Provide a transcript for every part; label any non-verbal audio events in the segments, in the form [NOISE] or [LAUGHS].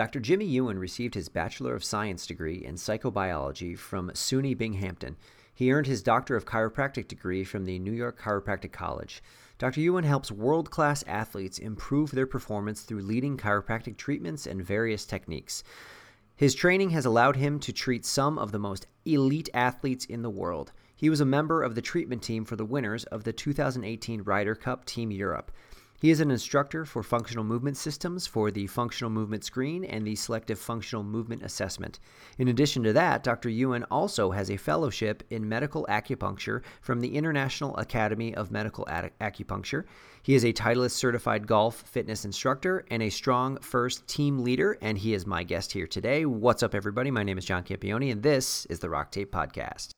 Dr. Jimmy Ewan received his Bachelor of Science degree in psychobiology from SUNY Binghamton. He earned his Doctor of Chiropractic degree from the New York Chiropractic College. Dr. Ewan helps world class athletes improve their performance through leading chiropractic treatments and various techniques. His training has allowed him to treat some of the most elite athletes in the world. He was a member of the treatment team for the winners of the 2018 Ryder Cup Team Europe. He is an instructor for functional movement systems for the Functional Movement Screen and the Selective Functional Movement Assessment. In addition to that, Dr. Ewan also has a fellowship in medical acupuncture from the International Academy of Medical Acupuncture. He is a Titleist certified golf fitness instructor and a StrongFirst team leader, and he is my guest here today. What's up, everybody? My name is John Campione, and this is the Rock Tape Podcast.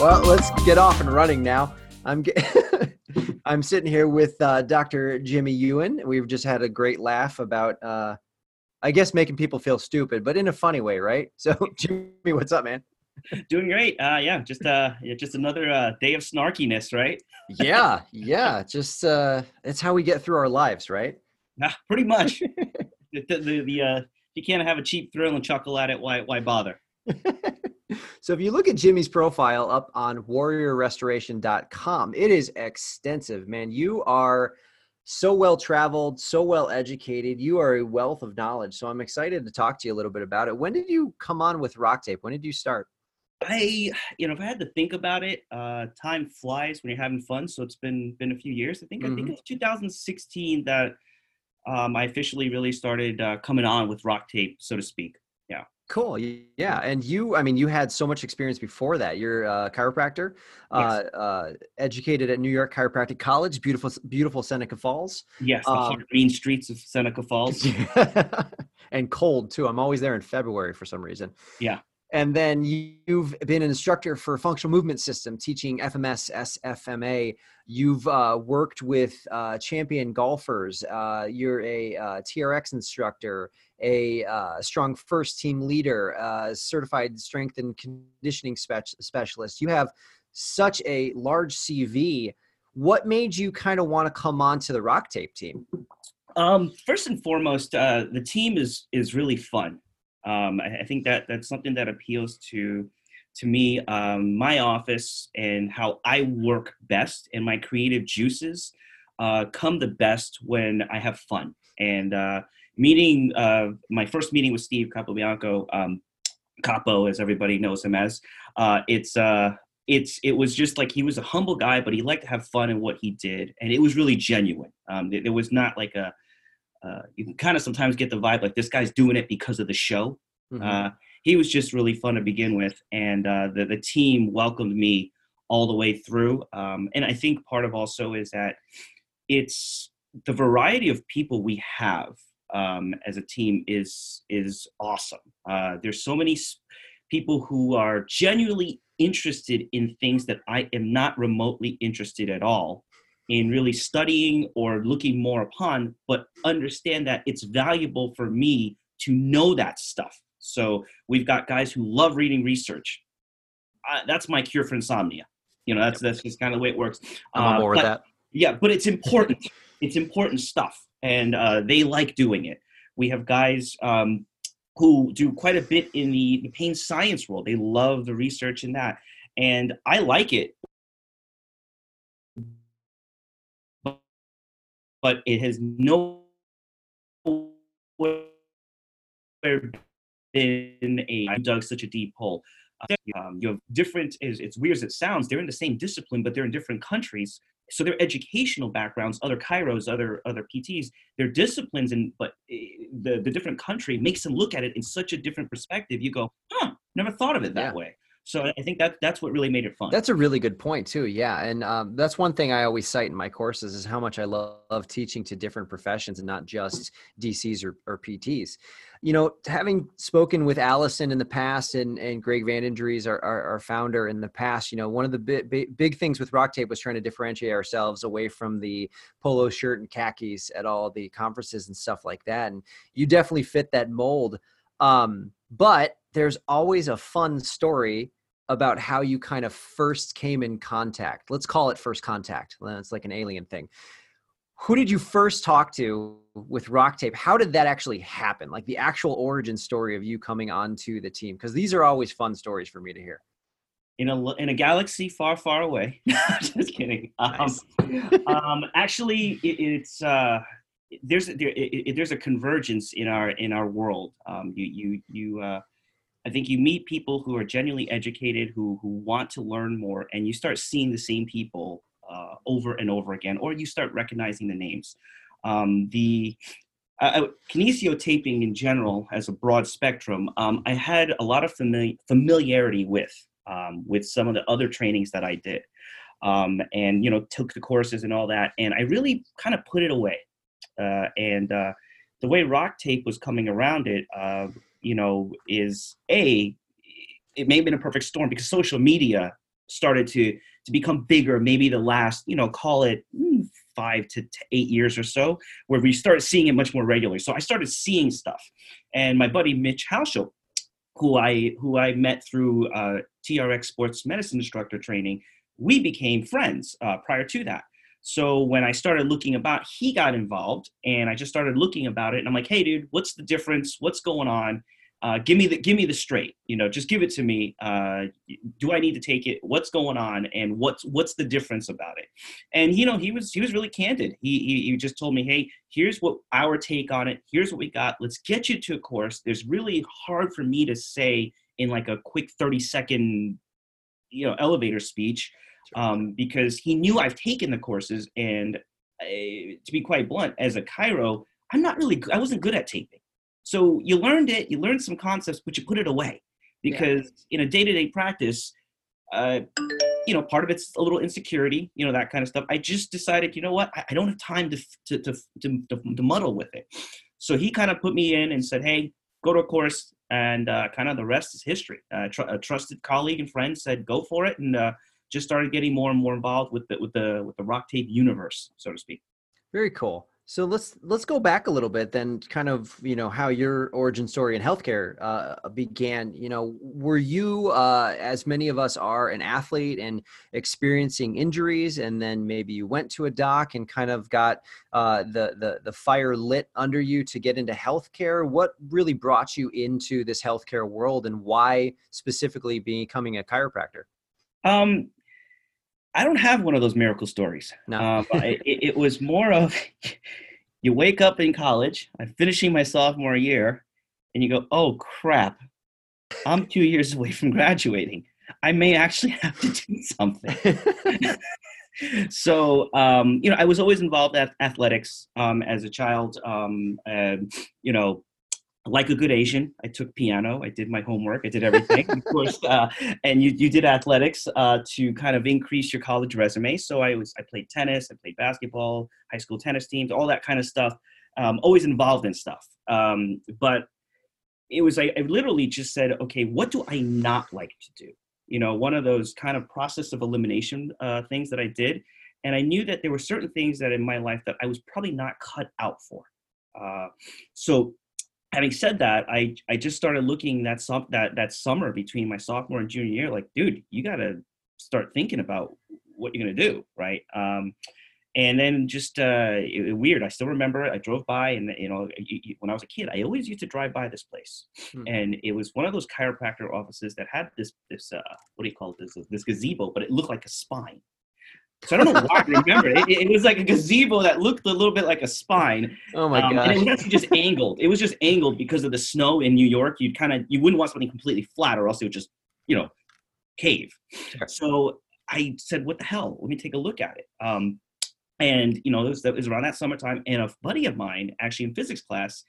Well, let's get off and running now. I'm [LAUGHS] I'm sitting here with uh, Dr. Jimmy Ewan. We've just had a great laugh about, uh, I guess, making people feel stupid, but in a funny way, right? [LAUGHS] So, Jimmy, what's up, man? Doing great. Uh, yeah, just uh, just another uh, day of snarkiness, right? yeah, [LAUGHS] yeah. Just uh, it's how we get through our lives, right? Nah, pretty much. the the, the uh, you can't have a cheap thrill and chuckle at it. Why why bother? So if you look at Jimmy's profile up on warriorrestoration.com, it is extensive, man. You are so well traveled, so well educated. You are a wealth of knowledge. So I'm excited to talk to you a little bit about it. When did you come on with Rock Tape? When did you start? I, you know, if I had to think about it, uh, time flies when you're having fun. So it's been been a few years. I think mm-hmm. I think mm-hmm. it was 2016 that um, I officially really started uh, coming on with Rock Tape, so to speak. Cool. Yeah. And you, I mean, you had so much experience before that. You're a chiropractor, yes. uh, uh, educated at New York Chiropractic College, beautiful, beautiful Seneca Falls. Yes. The um, green streets of Seneca Falls. [LAUGHS] and cold too. I'm always there in February for some reason. Yeah. And then you've been an instructor for functional movement system, teaching FMS, SFMA. You've uh, worked with uh, champion golfers. Uh, you're a uh, TRX instructor, a uh, StrongFirst team leader, uh, certified strength and conditioning spe- specialist. You have such a large CV. What made you kind of want to come on to the Rock Tape team? Um, first and foremost, the team is is really fun. Um, I, I, think that that's something that appeals to to me, um, my office and how I work best and my creative juices uh, come the best when I have fun. And uh, meeting, uh, my first meeting with Steve Capobianco, um, Capo, as everybody knows him as, uh, it's uh, it's it was just like he was a humble guy, but he liked to have fun in what he did, and it was really genuine. Um, it, it was not like a uh, you can kind of sometimes get the vibe like this guy's doing it because of the show. Mm-hmm. Uh, he was just really fun to begin with, and uh, the the team welcomed me all the way through. Um, and I think part of also is that it's the variety of people we have um, as a team is is awesome. Uh, there's so many people who are genuinely interested in things that I am not remotely interested at all in really studying or looking more upon, but understand that it's valuable for me to know that stuff. So we've got guys who love reading research. Uh, that's my cure for insomnia. You know, that's that's just kind of the way it works. I'm uh, more with that. Yeah, but it's important. it's important stuff, and uh, they like doing it. We have guys um, who do quite a bit in the, the pain science world. They love the research in that, and I like it but it has nowhere been a dug such a deep hole. Um, you have different. It's weird as it sounds. They're in the same discipline, but they're in different countries. So their educational backgrounds, other chiros, other other PTs, their disciplines, and but eh, the the different country makes them look at it in such a different perspective. You go, huh? Never thought of it that yeah. way. So I think that that's what really made it fun. That's a really good point too. Yeah, and um, that's one thing I always cite in my courses is how much I love, love teaching to different professions and not just DCs or, or PTs. You know, having spoken with Allison in the past and, and Greg van den Dries, our, our, our founder in the past, you know, one of the big things with Rock Tape was trying to differentiate ourselves away from the polo shirt and khakis at all the conferences and stuff like that. And you definitely fit that mold. Um, but there's always a fun story about how you kind of first came in contact. Let's call it first contact. It's like an alien thing. Who did you first talk to with Rock Tape? How did that actually happen? Like the actual origin story of you coming onto the team? Because these are always fun stories for me to hear. In a in a galaxy far, far away. [LAUGHS] Just kidding. Nice. Um, [LAUGHS] um, actually, it, it's uh, there's there, it, there's a convergence in our in our world. Um, you you you. Uh, I think you meet people who are genuinely educated, who who want to learn more, and you start seeing the same people uh, over and over again, or you start recognizing the names. Um, the uh, kinesiotaping in general as a broad spectrum. Um, I had a lot of famili- familiarity with um, with some of the other trainings that I did, um, and you know took the courses and all that, and I really kind of put it away. Uh, and uh, the way rock tape was coming around it, uh, you know, is a it may have been a perfect storm because social media started to to become bigger. Maybe the last, you know, call it mm, five to, eight years or so, where we started seeing it much more regularly. So I started seeing stuff, and my buddy Mitch Halshow, who I who I met through uh, TRX Sports Medicine instructor training, we became friends uh, prior to that. So when I started looking about, he got involved, and I just started looking about it. And I'm like, hey, dude, what's the difference? What's going on? Uh, give me the give me the straight. You know, just give it to me. Uh, do I need to take it? What's going on? And what's what's the difference about it? And you know, he was he was really candid. He he, he just told me, hey, here's what our take on it. Here's what we got. Let's get you to a course. There's really hard for me to say in like a quick 30 second, you know, elevator speech um, because he knew I've taken the courses. And I, to be quite blunt, as a chiro, I'm not really, I wasn't good at taping. So you learned it, you learned some concepts, but you put it away because yeah. in a day to day practice, uh, you know, part of it's a little insecurity, you know, that kind of stuff. I just decided, you know what, I, I don't have time to, to, to, to, to muddle with it. So he kind of put me in and said, hey, go to a course, and uh, kind of the rest is history. Uh, tr- a trusted colleague and friend said, go for it, and uh, just started getting more and more involved with the with the with the rock tape universe, so to speak. Very cool. So let's let's go back a little bit then, kind of you know how your origin story in healthcare uh, began. You know, were you uh, as many of us are an athlete and experiencing injuries, and then maybe you went to a doc and kind of got uh, the the the fire lit under you to get into healthcare. What really brought you into this healthcare world, and why specifically becoming a chiropractor? Um, I don't have one of those miracle stories. No, um, it, it, was more of [LAUGHS] you wake up in college, I'm finishing my sophomore year, and you go, "Oh crap, I'm two years away from graduating. I may actually [LAUGHS] have to do something." [LAUGHS] so um, you know, I was always involved at athletics um, as a child. Um, you know, like a good Asian, I took piano. I did my homework. I did everything, of course. [LAUGHS] Uh, and you, you did athletics uh, to kind of increase your college resume. So I was I played tennis, I played basketball, high school tennis teams, all that kind of stuff. Um, always involved in stuff. Um, but it was like I literally just said, okay, what do I not like to do? You know, one of those kind of process of elimination uh, things that I did, and I knew that there were certain things that in my life that I was probably not cut out for. Uh, so having said that, I I just started looking that some that that summer between my sophomore and junior year, like, dude, you got to start thinking about what you're gonna do, right? Um, and then just uh, it, weird. I still remember it. I drove by, and you know, when I was a kid, I always used to drive by this place, hmm. and it was one of those chiropractor offices that had this this uh, what do you call it? This this gazebo, but it looked like a spine. So I don't know why I remember it. it. it. was like a gazebo that looked a little bit like a spine. Oh my um, god! And it was actually just angled. It was just angled because of the snow in New York. You'd kind of you wouldn't want something completely flat, or else it would just you know cave. Sure. So I said, "What the hell? Let me take a look at it." Um, and you know, it was, it was around that summertime, and a buddy of mine, actually in physics class,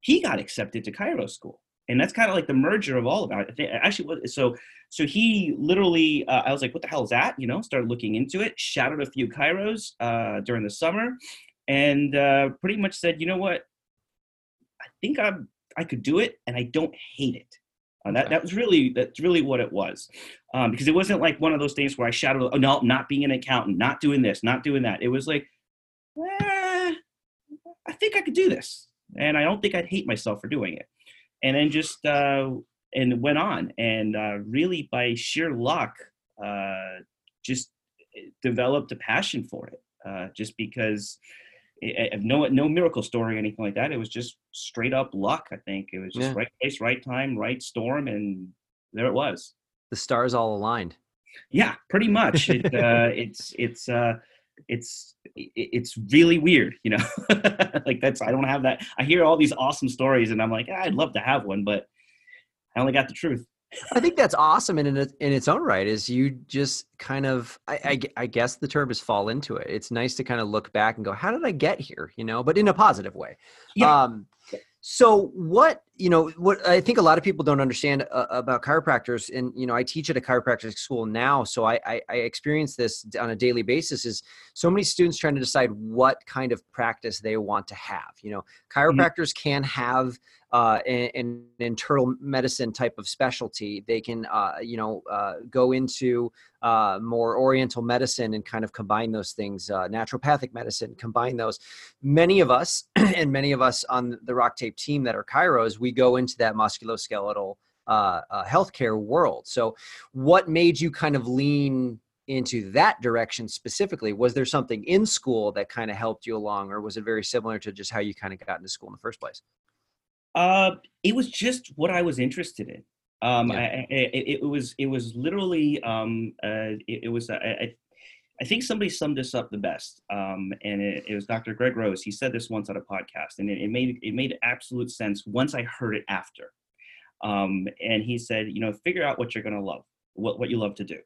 he got accepted to chiro school and that's kind of like the merger of all of it. Actually, was so so he literally, uh, I was like, "What the hell is that?" You know, started looking into it, shadowed a few chiros uh, during the summer, and uh, pretty much said, "You know what? I think I'm I could do it, and I don't hate it." Uh, that that was really that's really what it was, um, because it wasn't like one of those things where I shadowed, "Oh no, not being an accountant, not doing this, not doing that." It was like, eh, I think I could do this, and I don't think I'd hate myself for doing it. And then just uh, and went on, and uh, really by sheer luck, uh, just developed a passion for it. Uh, just because it, no no miracle story or anything like that. It was just straight up luck. I think it was just yeah. right place, right time, right storm, and there it was. The stars all aligned. Yeah, pretty much. It, uh, [LAUGHS] it's it's uh, it's it's really weird, you know. [LAUGHS] like that's I don't have that. I hear all these awesome stories, and I'm like, ah, I'd love to have one, but I only got the truth. I think that's awesome in in its own right. Is you just kind of I, I, I, guess the term is fall into it. It's nice to kind of look back and go, how did I get here? You know, but in a positive way. Yeah. Um, so what you know what I think a lot of people don't understand uh, about chiropractors, and you know I teach at a chiropractic school now, so I, I, I experience this on a daily basis. Is so many students trying to decide what kind of practice they want to have. You know, mm-hmm. chiropractors mm-hmm. can have uh, an, an, internal medicine type of specialty. They can, uh, you know, uh, go into uh, more Oriental medicine and kind of combine those things. Uh, naturopathic medicine, combine those. Many of us, [CLEARS THROAT] and many of us on the Rock Tape team that are chiros, we go into that musculoskeletal uh, healthcare world. So, what made you kind of lean into that direction specifically? Was there something in school that kind of helped you along, or was it very similar to just how you kind of got into school in the first place? Uh, it was just what I was interested in. Um, yeah. I, I, it, it, was it was literally um, uh, it, it, was I, I think somebody summed this up the best, um, and it, it, was Dr. Greg Rose. He said this once on a podcast, and it, it made it made absolute sense once I heard it after. Um, and he said, you know, figure out what you're going to love, what what you love to do,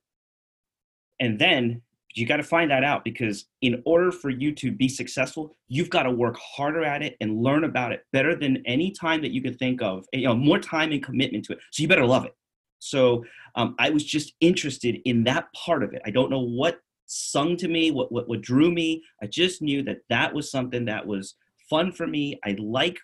and then you got to find that out because in order for you to be successful, you've got to work harder at it and learn about it better than any time that you could think of. You know, more time and commitment to it. So you better love it. So um, I was just interested in that part of it. I don't know what sung to me, what, what what drew me. I just knew that that was something that was fun for me. I like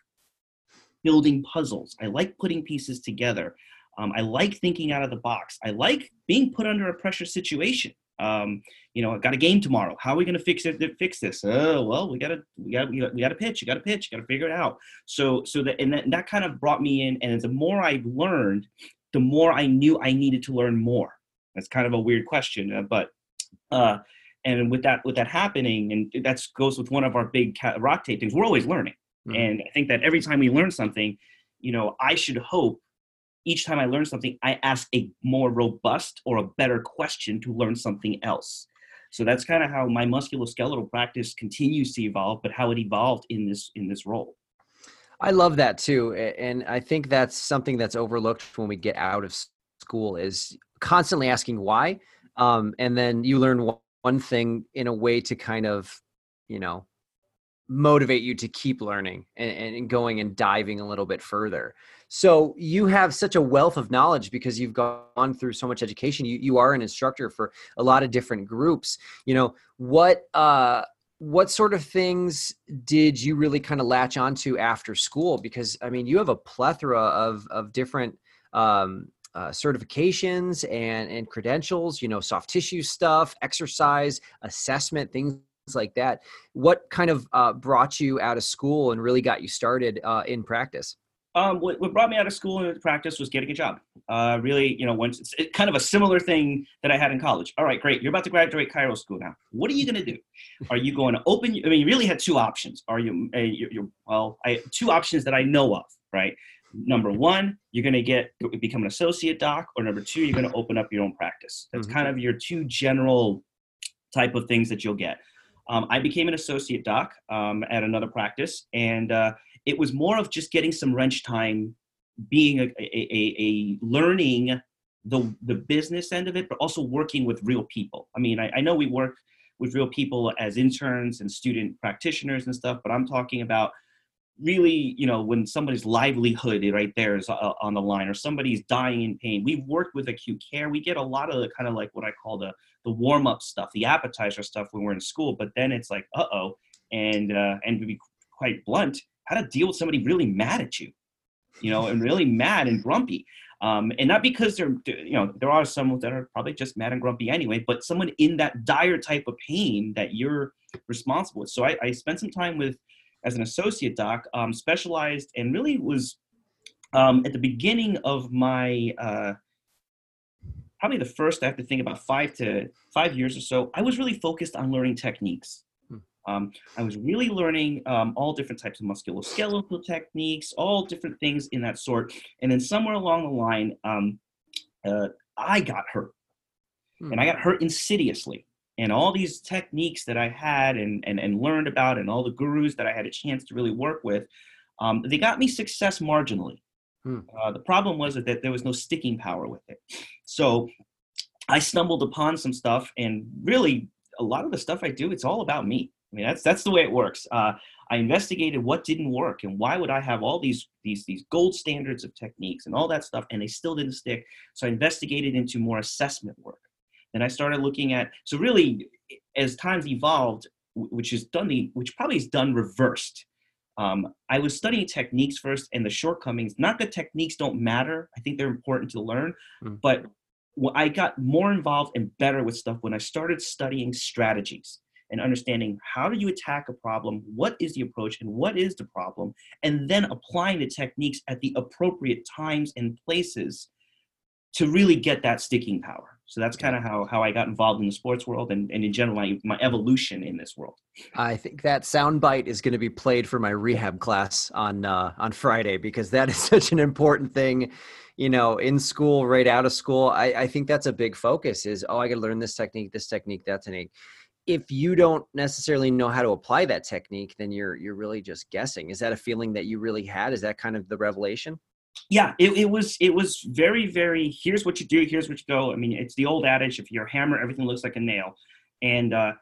building puzzles. I like putting pieces together. Um, I like thinking out of the box. I like being put under a pressure situation. Um, you know, I got a game tomorrow. How are we going to fix it? Fix this? Oh, well, we got to, we got, we got to pitch. You got to pitch. You got to figure it out. So, so that, and that, and that kind of brought me in. And the more I learned, the more I knew I needed to learn more. That's kind of a weird question, uh, but, uh, and with that, with that happening, and that goes with one of our big rock tape things. We're always learning, mm-hmm. and I think that every time we learn something, you know, I should hope each time I learn something, I ask a more robust or a better question to learn something else. So that's kind of how my musculoskeletal practice continues to evolve, but how it evolved in this in this role. I love that too, and I think that's something that's overlooked when we get out of school is constantly asking why, um, and then you learn one thing in a way to kind of, you know, motivate you to keep learning and, and going and diving a little bit further. So you have such a wealth of knowledge because you've gone through so much education. You you are an instructor for a lot of different groups. You know what uh, what sort of things did you really kind of latch onto after school? Because I mean, you have a plethora of of different um, uh, certifications and and credentials. You know, soft tissue stuff, exercise, assessment, things like that. What kind of uh, brought you out of school and really got you started uh, in practice? Um, what, what, brought me out of school and practice was getting a job. Uh, really, you know, once it's, kind of a similar thing that I had in college. All right, great. You're about to graduate chiro school now. What are you going to do? Are you going to open? I mean, you really had two options. Are you? Uh, you're, well, I two options that I know of. Right. Number one, you're going to get become an associate doc, or number two, you're going to open up your own practice. That's mm-hmm. kind of your two general type of things that you'll get. Um, I became an associate doc um, at another practice, and uh, it was more of just getting some wrench time, being a, a, a, a, learning the the business end of it, but also working with real people. I mean, I, I know we work with real people as interns and student practitioners and stuff, but I'm talking about really, you know, when somebody's livelihood right there is uh, on the line, or somebody's dying in pain. We've worked with acute care. We get a lot of the kind of like what I call the the warm up stuff, the appetizer stuff when we're in school. But then it's like, uh oh, and uh, and to be quite blunt, how to deal with somebody really mad at you, you know, and really mad and grumpy. Um, and not because they're, you know, there are some that are probably just mad and grumpy anyway, but someone in that dire type of pain that you're responsible with. So I, I spent some time with, as an associate doc, um, specialized and really was um, at the beginning of my uh, probably the first I have to think about five to five years or so, I was really focused on learning techniques. Hmm. Um, I was really learning um, all different types of musculoskeletal techniques, all different things in that sort. And then somewhere along the line, um, uh, I got hurt, hmm. and I got hurt insidiously. And all these techniques that I had and, and, and learned about, and all the gurus that I had a chance to really work with, um, they got me success marginally. Hmm. Uh, the problem was that, that there was no sticking power with it. So I stumbled upon some stuff, and really, a lot of the stuff I do, it's all about me. I mean, that's that's the way it works. Uh, I investigated what didn't work, and why would I have all these these these gold standards of techniques and all that stuff, and they still didn't stick. So I investigated into more assessment work. Then I started looking at so really, as times evolved, which is done the which probably is done reversed um, I was studying techniques first and the shortcomings. Not that techniques don't matter, I think they're important to learn, mm. but I got more involved and better with stuff when I started studying strategies and understanding how do you attack a problem, what is the approach, and what is the problem, and then applying the techniques at the appropriate times and places to really get that sticking power. So that's kind of how, how I got involved in the sports world and, and in general, my, my evolution in this world. I think that soundbite is going to be played for my rehab class on, uh, on Friday because that [LAUGHS] is such an important thing, you know, in school, right out of school. I, I think that's a big focus is, oh, I got to learn this technique, this technique, that technique. If you don't necessarily know how to apply that technique, then you're, you're really just guessing. Is that a feeling that you really had? Is that kind of the revelation? Yeah, it, it was it was very very. Here's what you do. Here's what you go. I mean, it's the old adage: if you're a hammer, everything looks like a nail, and uh,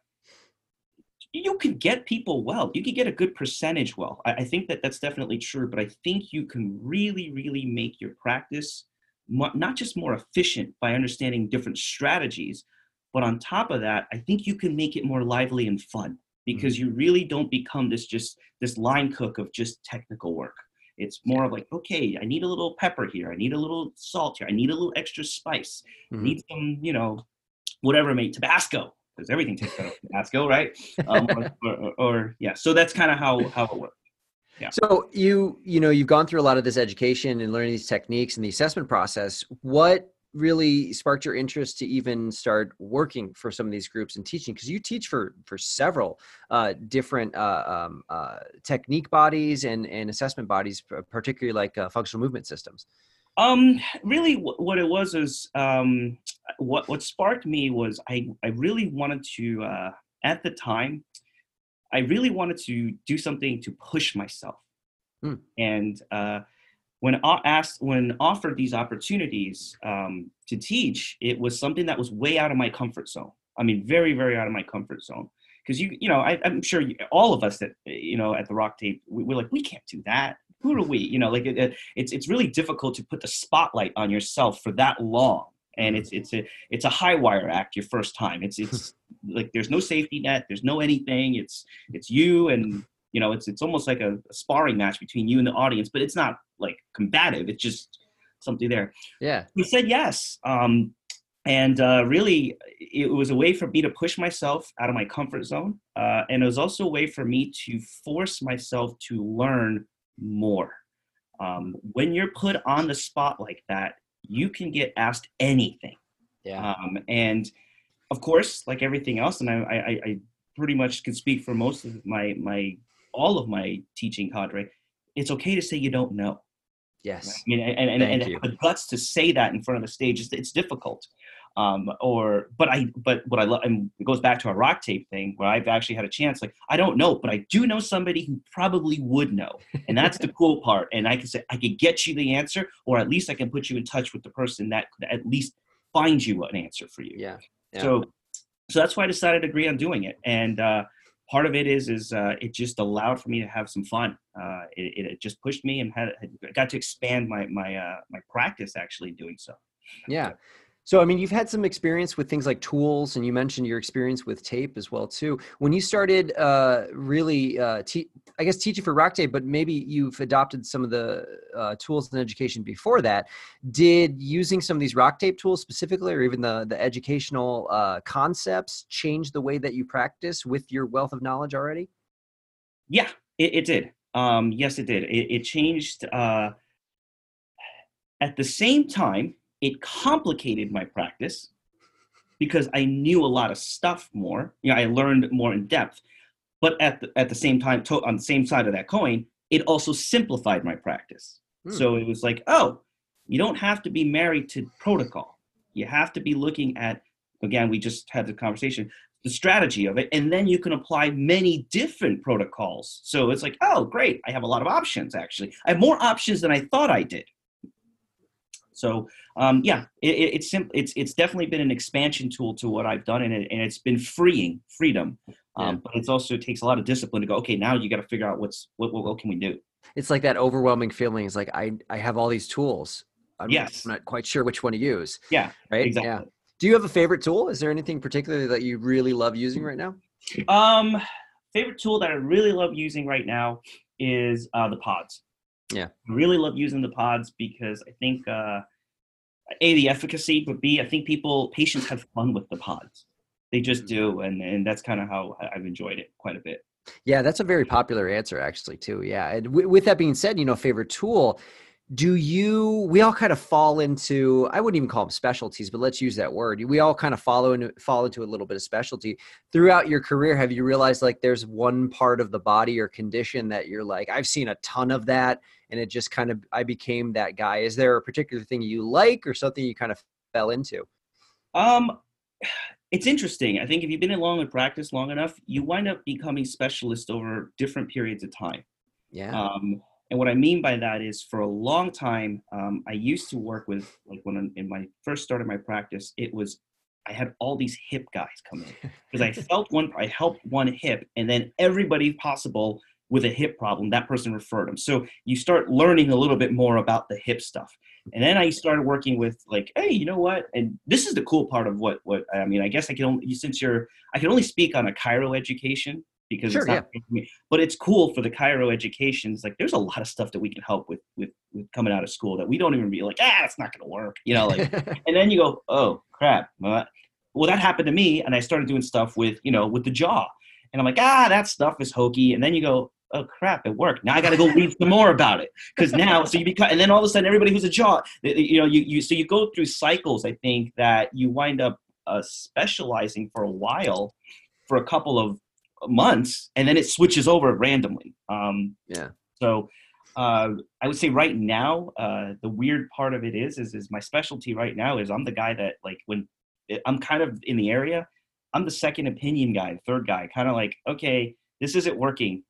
you could get people well. You could get a good percentage well. I, I, think that that's definitely true. But I think you can really really make your practice not just more efficient by understanding different strategies, but on top of that, I think you can make it more lively and fun because mm-hmm. you really don't become this just this line cook of just technical work. It's more of like, okay, I need a little pepper here. I need a little salt here. I need a little extra spice. Mm-hmm. need some, you know, whatever, mate, Tabasco, because everything tastes better with Tabasco, right? Um, [LAUGHS] or, or, or, yeah, so that's kind of how how it works. Yeah. So you you know you've gone through a lot of this education and learning these techniques and the assessment process. What really sparked your interest to even start working for some of these groups and teaching? Because you teach for for several uh, different uh, um, uh, technique bodies and and assessment bodies particularly like uh, functional movement systems. Um really what it was is um what what sparked me was i i really wanted to uh at the time i really wanted to do something to push myself. Mm. and uh when asked when offered these opportunities um, to teach it was something that was way out of my comfort zone. I mean very very out of my comfort zone. Because you you know I, am sure you, all of us that you know at the rock tape we, are like we can't do that. Who are we? You know like it, it's it's really difficult to put the spotlight on yourself for that long. And it's it's a it's a high wire act your first time. It's it's like there's no safety net. There's no anything. It's it's you and you know it's it's almost like a, a, sparring match between you and the audience but it's not like combative it's just something there. Yeah. He said yes um, and uh, really it was a way for me to push myself out of my comfort zone uh, and it was also a way for me to force myself to learn more. Um, when you're put on the spot like that you can get asked anything. Yeah. Um, and of course like everything else and I, I, I pretty much can speak for most of my my all of my teaching cadre, it's okay to say you don't know. Yes. I mean, and, and, and, and the guts to say that in front of the stage, it's, it's difficult. Um, or, but I, but what I love, and it goes back to our rock tape thing where I've actually had a chance, like, I don't know, but I do know somebody who probably would know. And that's the cool part. And I can say, I can get you the answer, or at least I can put you in touch with the person that could at least find you an answer for you. Yeah. yeah. So, so that's why I decided to agree on doing it. And, uh, part of it is is uh, it just allowed for me to have some fun. Uh, it, it, just pushed me and had, had got to expand my my uh, my practice actually doing so. Yeah. So, I mean, you've had some experience with things like tools, and you mentioned your experience with tape as well too. When you started, uh, really, uh, te- I guess teaching for rock tape, but maybe you've adopted some of the uh, tools in education before that. Did using some of these rock tape tools specifically, or even the the educational uh, concepts, change the way that you practice with your wealth of knowledge already? Yeah, it, it did. Um, yes, it did. It, it changed. Uh, At the same time, it complicated my practice because I knew a lot of stuff more. You know, I learned more in depth. But at the, at the same time, to, on the same side of that coin, it also simplified my practice. Hmm. So it was like, oh, you don't have to be married to protocol. You have to be looking at, again, we just had the conversation, the strategy of it, and then you can apply many different protocols. So it's like, oh, great, I have a lot of options actually. I have more options than I thought I did. So um, yeah, it, it's simple. It's it's definitely been an expansion tool to what I've done, and it, and it's been freeing freedom. Um, yeah. But it's also it takes a lot of discipline to go. Okay, now you got to figure out what's what, what, what can we do. It's like that overwhelming feeling. It's like I I have all these tools. I'm yes. not quite sure which one to use. Yeah. Right. Exactly. Yeah. Do you have a favorite tool? Is there anything particularly that you really love using right now? Um, favorite tool that I really love using right now is uh, the pods. Yeah. I really love using the pods because I think uh, a the efficacy, but b I think people patients have fun with the pods. They just mm-hmm. do, and and that's kind of how I've enjoyed it quite a bit. Yeah, that's a very popular answer actually too. Yeah, and w- with that being said, you know, favorite tool do you we all kind of fall into i wouldn't even call them specialties but let's use that word we all kind of follow into fall into a little bit of specialty throughout your career have you realized like there's one part of the body or condition that you're like i've seen a ton of that and it just kind of i became that guy. Is there a particular thing you like or something you kind of fell into? Um [SIGHS] it's interesting. I think if you've been in long in practice long enough you wind up becoming specialist over different periods of time. Yeah. Um and what I mean by that is for a long time, um, I used to work with, like when I, in my first started my practice, it was, I had all these hip guys come in. [LAUGHS] Because I felt one, I helped one hip and then everybody possible with a hip problem, that person referred them. So you start learning a little bit more about the hip stuff. And then I started working with like, hey, you know what? And this is the cool part of what what I mean. I guess I can only since you're I can only speak on a chiro education because sure, it's not yeah. but it's cool for the chiro education it's like there's a lot of stuff that we can help with, with with coming out of school that we don't even be like ah it's not to work you know like [LAUGHS] and then you go oh crap well that happened to me and i started doing stuff with you know with the jaw and i'm like ah that stuff is hokey and then you go oh crap it worked now i got to go read some more about it because now so you become and then all of a sudden everybody who's a jaw you know you, you so you go through cycles i think that you wind up uh, specializing for a while for a couple of months, and then it switches over randomly. Um, yeah. So uh, I would say right now, uh, the weird part of it is, is, is my specialty right now is I'm the guy that like when I'm kind of in the area, I'm the second opinion guy, third guy, kind of like, okay, this isn't working.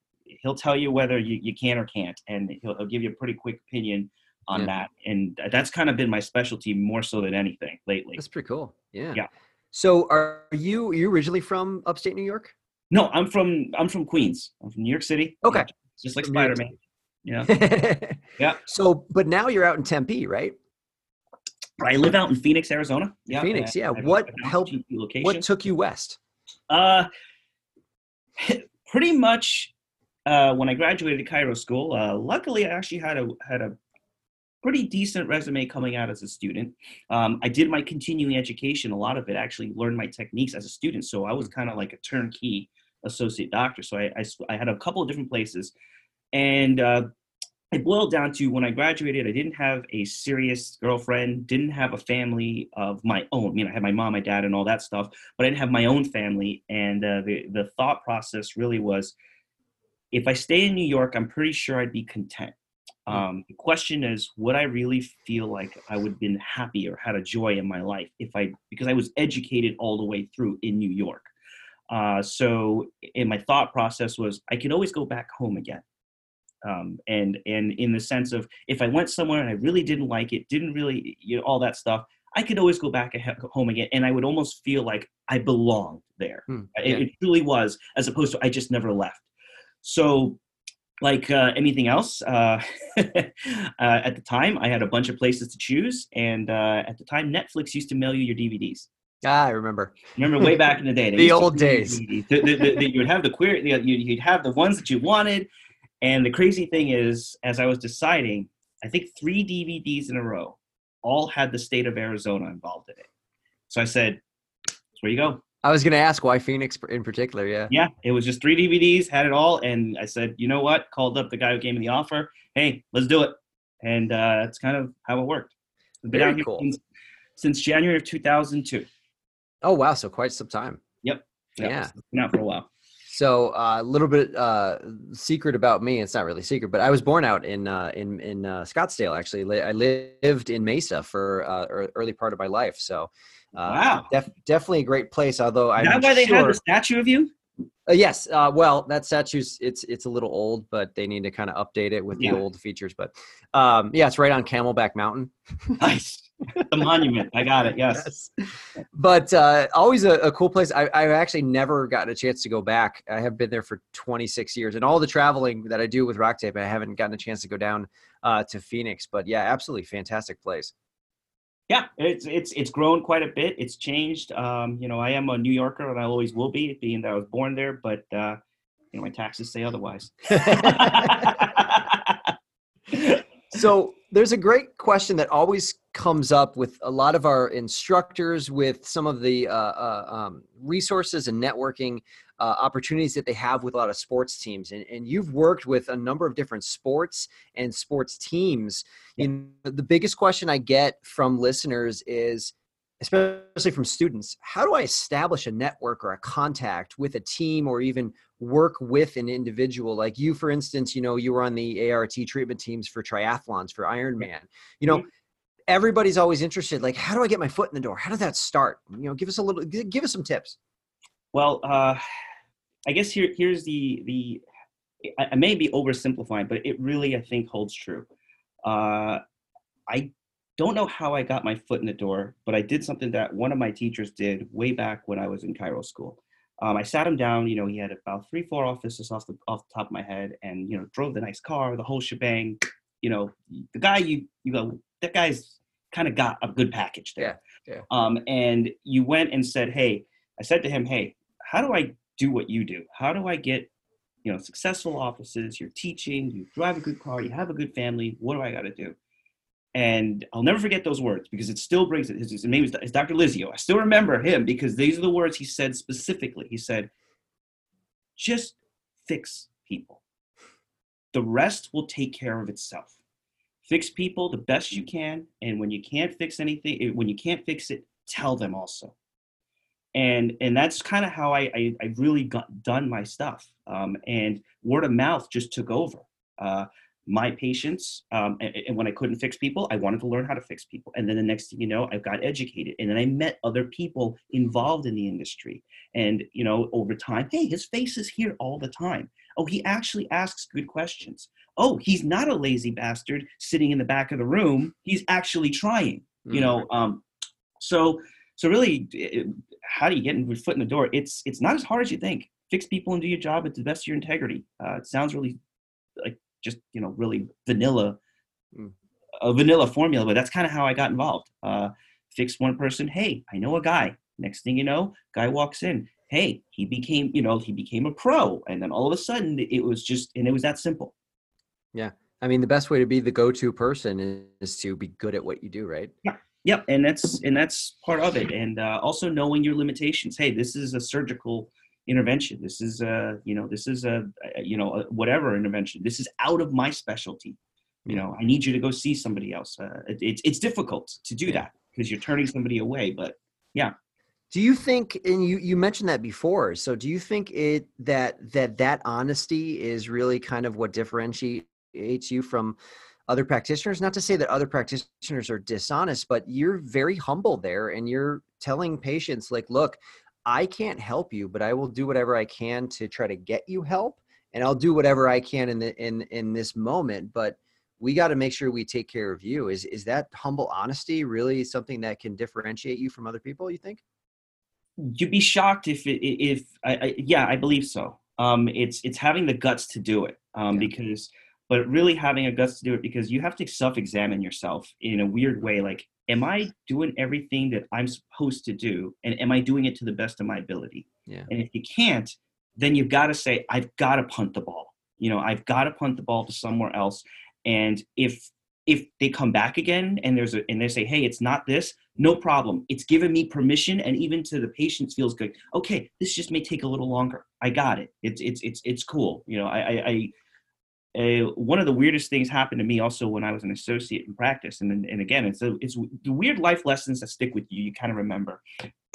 He'll tell you whether you, you can or can't, and he'll, he'll give you a pretty quick opinion on yeah. that. And that's kind of been my specialty more so than anything lately. That's pretty cool. Yeah. Yeah. So are you, are you originally from upstate New York? No, I'm from I'm from Queens. I'm from New York City. Okay. Just like Spider Man. Yeah. [LAUGHS] yeah. So, but now you're out in Tempe, right? I live out in Phoenix, Arizona. Yeah. Phoenix, yeah. what helped? You location. what took you west? Uh, [LAUGHS] pretty much. Uh, when I graduated chiro school, uh, luckily I actually had a had a pretty decent resume coming out as a student. Um, I did my continuing education. A lot of it actually learned my techniques as a student, so I was kind of like a turnkey associate doctor. So I, I, I had a couple of different places. And uh, it boiled down to when I graduated, I didn't have a serious girlfriend, didn't have a family of my own. You know, I had my mom, my dad, and all that stuff, but I didn't have my own family. And uh, the, the thought process really was if I stay in New York, I'm pretty sure I'd be content. Hmm. Um, the question is, would I really feel like I would have been happy or had a joy in my life if I, because I was educated all the way through in New York. Uh, so in my thought process was I could always go back home again. Um, and and in the sense of if I went somewhere and I really didn't like it, didn't really you know all that stuff, I could always go back home again, and I would almost feel like I belonged there. Hmm, yeah. it, it, truly was, as opposed to I just never left. So, like uh, anything else, uh, [LAUGHS] uh, at the time I had a bunch of places to choose, and uh, at the time Netflix used to mail you your DVDs. Ah, I remember. Remember way back in the day. [LAUGHS] the old days. The, the, the, you would have the queer. You'd have the ones that you wanted, and the crazy thing is, as I was deciding, I think three DVDs in a row all had the state of Arizona involved in it. So I said, "That's where you go." I was going to ask why Phoenix in particular. Yeah. Yeah, it was just three DVDs, had it all, and I said, "You know what?" Called up the guy who gave me the offer. Hey, let's do it, and uh, that's kind of how it worked. I've been Very out here cool. since, since January of 2002. Oh wow, so quite some time. Yep. Yeah. so Been out for a while. So a uh, little bit uh, secret about me. It's not really secret, but I was born out in uh, in in uh, Scottsdale. Actually, I lived in Mesa for uh, early part of my life. So uh, Wow. def- definitely a great place. Although I'm Is that why they sure, have the statue of you? Uh, yes. Uh, well, that statue's it's it's a little old, but they need to kind of update it with Yeah. the old features. But um, yeah, it's right on Camelback Mountain. [LAUGHS] Nice. the monument. I got it. Yes. Yes. But uh, always a, a cool place. I, I've actually never gotten a chance to go back. I have been there for 26 years, and all the traveling that I do with Rock Tape, I haven't gotten a chance to go down uh, to Phoenix. But yeah, absolutely fantastic place. Yeah, it's it's it's grown quite a bit. It's changed. Um, you know, I am a New Yorker, and I always will be, being that I was born there. But uh, you know, my taxes say otherwise. [LAUGHS] [LAUGHS] So there's a great question that always comes up with a lot of our instructors, with some of the uh, uh, um, resources and networking uh, opportunities that they have with a lot of sports teams. And, and you've worked with a number of different sports and sports teams. You know, the biggest question I get from listeners is, especially from students, how do I establish a network or a contact with a team or even work with an individual? Like you for instance you know you were on the ART treatment teams for triathlons for ironman you know everybody's always interested like how do i get my foot in the door? How did that start? You know give us a little give us some tips. Well, uh, I guess here here's the the. I, I may be oversimplifying, but it really I think holds true. Uh, I don't know how I got my foot in the door, but I did something that one of my teachers did way back when I was in chiro school. Um, I sat him down. You know, he had about three, four offices off the off the top of my head, and you know, drove the nice car, the whole shebang. You know, the guy you you go, that guy's kind of got a good package there. Yeah, yeah. Um, and you went and said, hey, I said to him, hey, how do I do what you do? How do I get you know successful offices? You're teaching, you drive a good car, you have a good family. What do I got to do? And I'll never forget those words because it still brings it. His, his name is, Dr. Lizio. I still remember him because these are the words he said specifically. He said, just fix people. The rest will take care of itself. Fix people the best you can. And when you can't fix anything, eh, when you can't fix it, tell them also. And, and that's kind of how I, I, I really got done my stuff. Um, and word of mouth just took over. Uh, my patients um, and, and, when i couldn't fix people i wanted to learn how to fix people. And then the next thing you know i got educated and then i met other people involved in the industry. And you know over time hey his face is here all the time. Oh he actually asks good questions. Oh he's not a lazy bastard sitting in the back of the room. He's actually trying you know um, so so really how do you get your foot in the door? It's it's not as hard as you think. Fix people and do your job at the best of your integrity. Uh, it sounds really like just you know really vanilla Mm. a vanilla formula but that's kind of how i got involved. Uh fix one person hey i know a guy. Next thing you know guy walks in. Hey he became you know he became a pro. And then all of a sudden it was just and it was that simple. Yeah, i mean the best way to be the go-to person is, is to be good at what you do right yep and that's and that's part of it and uh, also knowing your limitations. Hey this is a surgical intervention. This is a you know this is a, a you know a whatever intervention. This is out of my specialty. You know i need you to go see somebody else. Uh, it, it's it's difficult to do that because you're turning somebody away but yeah, do you think and you you mentioned that before so do you think it that that that honesty is really kind of what differentiates you from other practitioners not to say that other practitioners are dishonest but you're very humble there and you're telling patients like look i can't help you but i will do whatever i can to try to get you help and i'll do whatever i can in the in in this moment but we got to make sure we take care of you. Is is that humble honesty really something that can differentiate you from other people you think? You'd be shocked if it, if I, I yeah i believe so. Um it's it's having the guts to do it um Yeah. because but really having a guts to do it because you have to self-examine yourself in a weird way like am i doing everything that i'm supposed to do? And am i doing it to the best of my ability? Yeah. and if you can't then you've got to say i've got to punt the ball. You know i've got to punt the ball to somewhere else. And if if they come back again and there's a and they say hey it's not this no problem. It's given me permission and even to the patients feels good. Okay this just may take a little longer. I got it. It's it's it's it's cool. You know i i, I uh, one of the weirdest things happened to me also when I was an associate in practice. And, and again, it's, a, it's the weird life lessons that stick with you, you kind of remember. [CLEARS THROAT]